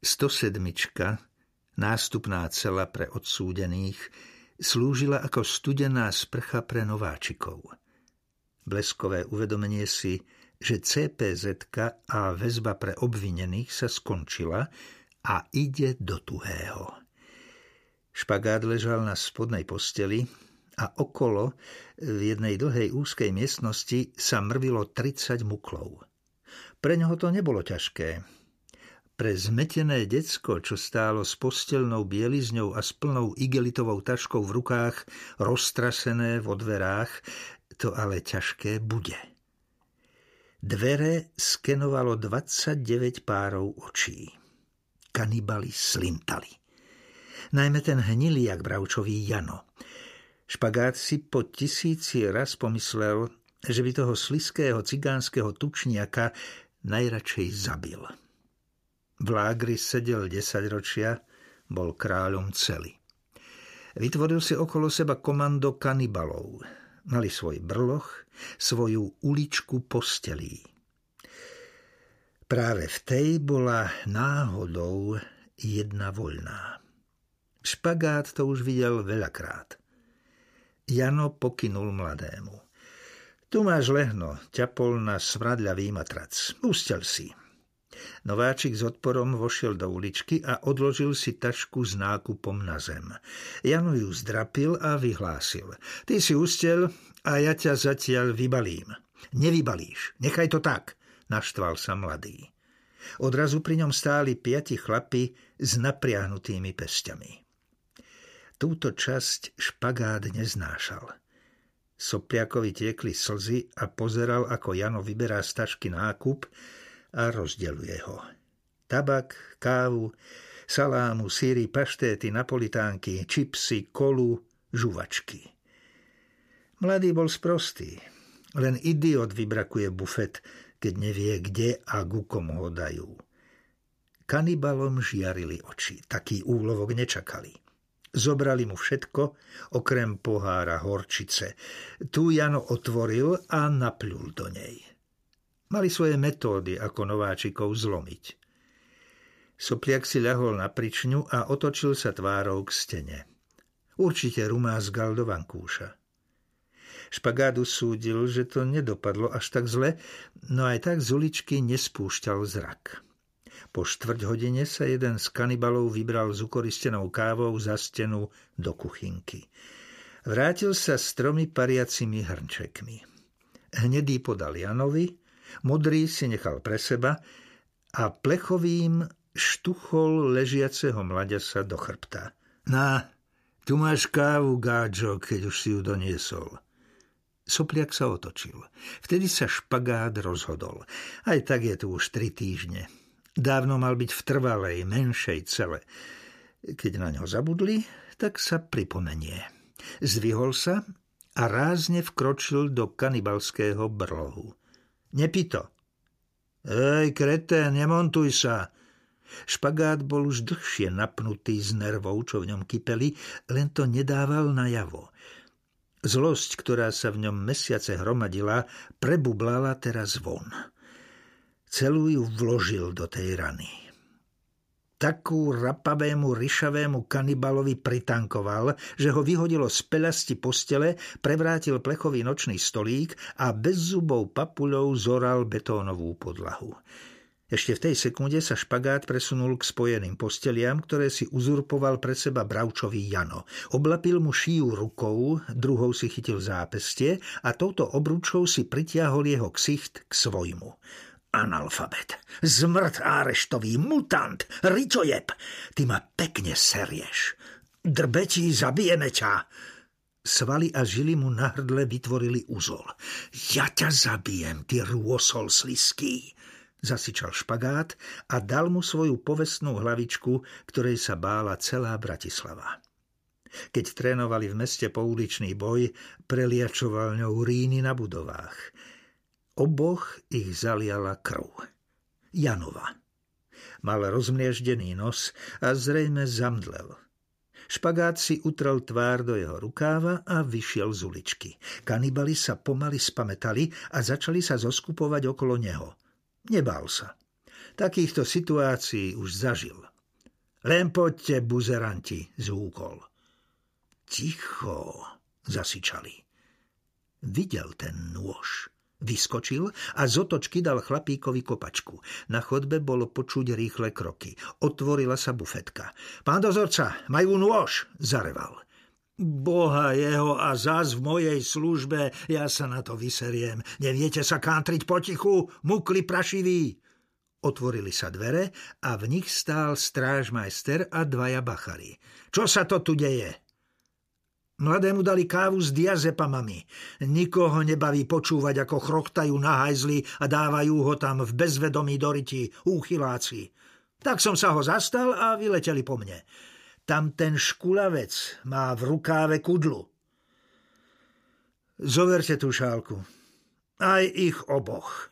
107. nástupná cela pre odsúdených slúžila ako studená sprcha pre nováčikov. Bleskové uvedomenie si, že CPZ a väzba pre obvinených sa skončila a ide do tuhého. Špagát ležal na spodnej posteli a okolo v jednej dlhej úzkej miestnosti sa mrvilo 30 muklov. Pre neho to nebolo ťažké, pre zmetené decko, čo stálo s postelnou bielizňou a s plnou igelitovou taškou v rukách, roztrasené vo dverách, to ale ťažké bude. Dvere skenovalo 29 párov očí. Kanibali slintali. Najmä ten hniliak bravčový Jano. Špagát si po tisíci raz pomyslel, že by toho sliského cigánskeho tučniaka najradšej zabil. V lágri sedel desaťročia, bol kráľom celý. Vytvoril si okolo seba komando kanibalov. Mali svoj brloch, svoju uličku postelí. Práve v tej bola náhodou jedna voľná. Špagát to už videl veľakrát. Jano pokynul mladému. Tu máš lehno, ťapol na smradľavý matrac. Ustel si. Nováčik s odporom vošiel do uličky a odložil si tašku s nákupom na zem. Jano ju zdrapil a vyhlásil. Ty si ustel a ja ťa zatiaľ vybalím. Nevybalíš, nechaj to tak, naštval sa mladý. Odrazu pri ňom stáli piati chlapi s napriahnutými pestiami. Túto časť špagát neznášal. Sopliakovi tiekli slzy a pozeral, ako Jano vyberá z tašky nákup, a rozdeluje ho. Tabak, kávu, salámu, síry, paštéty, napolitánky, čipsy, kolu, žuvačky. Mladý bol sprostý. Len idiot vybrakuje bufet, keď nevie, kde a ku komu ho dajú. Kanibalom žiarili oči. Taký úlovok nečakali. Zobrali mu všetko, okrem pohára horčice. Tu Jano otvoril a napľul do nej. Mali svoje metódy, ako nováčikov zlomiť. Sopliak si ľahol na pričňu a otočil sa tvárou k stene. Určite rumázgal do vankúša. Špagádu súdil, že to nedopadlo až tak zle, no aj tak z uličky nespúšťal zrak. Po štvrť hodine sa jeden z kanibalov vybral s ukoristenou kávou za stenu do kuchynky. Vrátil sa s tromi pariacimi hrnčekmi. Hnedý podal Janovi, Modrý si nechal pre seba a plechovým štuchol ležiaceho mladiasa do chrbta. Na, tu máš kávu, Gáčo, keď už si ju doniesol. Sopliak sa otočil. Vtedy sa špagát rozhodol. Aj tak je tu už tri týždne. Dávno mal byť v trvalej, menšej cele. Keď na ňo zabudli, tak sa pripomenie. Zvihol sa a rázne vkročil do kanibalského brlohu. Nepito. Ej, krete, nemontuj sa. Špagát bol už dlhšie napnutý z nervov, čo v ňom kypeli, len to nedával najavo. Zlosť, ktorá sa v ňom mesiace hromadila, prebublala teraz von. Celú ju vložil do tej rany takú rapavému, ryšavému kanibalovi pritankoval, že ho vyhodilo z pelasti postele, prevrátil plechový nočný stolík a bez zubov papuľou zoral betónovú podlahu. Ešte v tej sekunde sa špagát presunul k spojeným posteliam, ktoré si uzurpoval pre seba bravčový Jano. Oblapil mu šíju rukou, druhou si chytil zápestie a touto obručou si pritiahol jeho ksicht k svojmu. Analfabet, zmrt áreštový, mutant, ricojeb, ty ma pekne serieš. Drbetí, zabijeme ťa. Svaly a žily mu na hrdle vytvorili úzol. Ja ťa zabijem, ty rôsol sliský. Zasičal špagát a dal mu svoju povestnú hlavičku, ktorej sa bála celá Bratislava. Keď trénovali v meste pouličný boj, preliačoval ňou ríny na budovách – Oboch ich zaliala krv. Janova. Mal rozmlieždený nos a zrejme zamdlel. Špagát si utrel tvár do jeho rukáva a vyšiel z uličky. Kanibali sa pomaly spametali a začali sa zoskupovať okolo neho. Nebál sa. Takýchto situácií už zažil. Len poďte, buzeranti, zúkol. Ticho, zasičali. Videl ten nôž. Vyskočil a z otočky dal chlapíkovi kopačku. Na chodbe bolo počuť rýchle kroky. Otvorila sa bufetka. Pán dozorca, majú nôž, zareval. Boha jeho a zás v mojej službe, ja sa na to vyseriem. Neviete sa kantriť potichu, mukli prašivý. Otvorili sa dvere a v nich stál strážmajster a dvaja bachary. Čo sa to tu deje? Mladému dali kávu s diazepamami. Nikoho nebaví počúvať, ako chroktajú na hajzli a dávajú ho tam v bezvedomí doriti úchyláci. Tak som sa ho zastal a vyleteli po mne. Tam ten škulavec má v rukáve kudlu. Zoverte tú šálku. Aj ich oboch.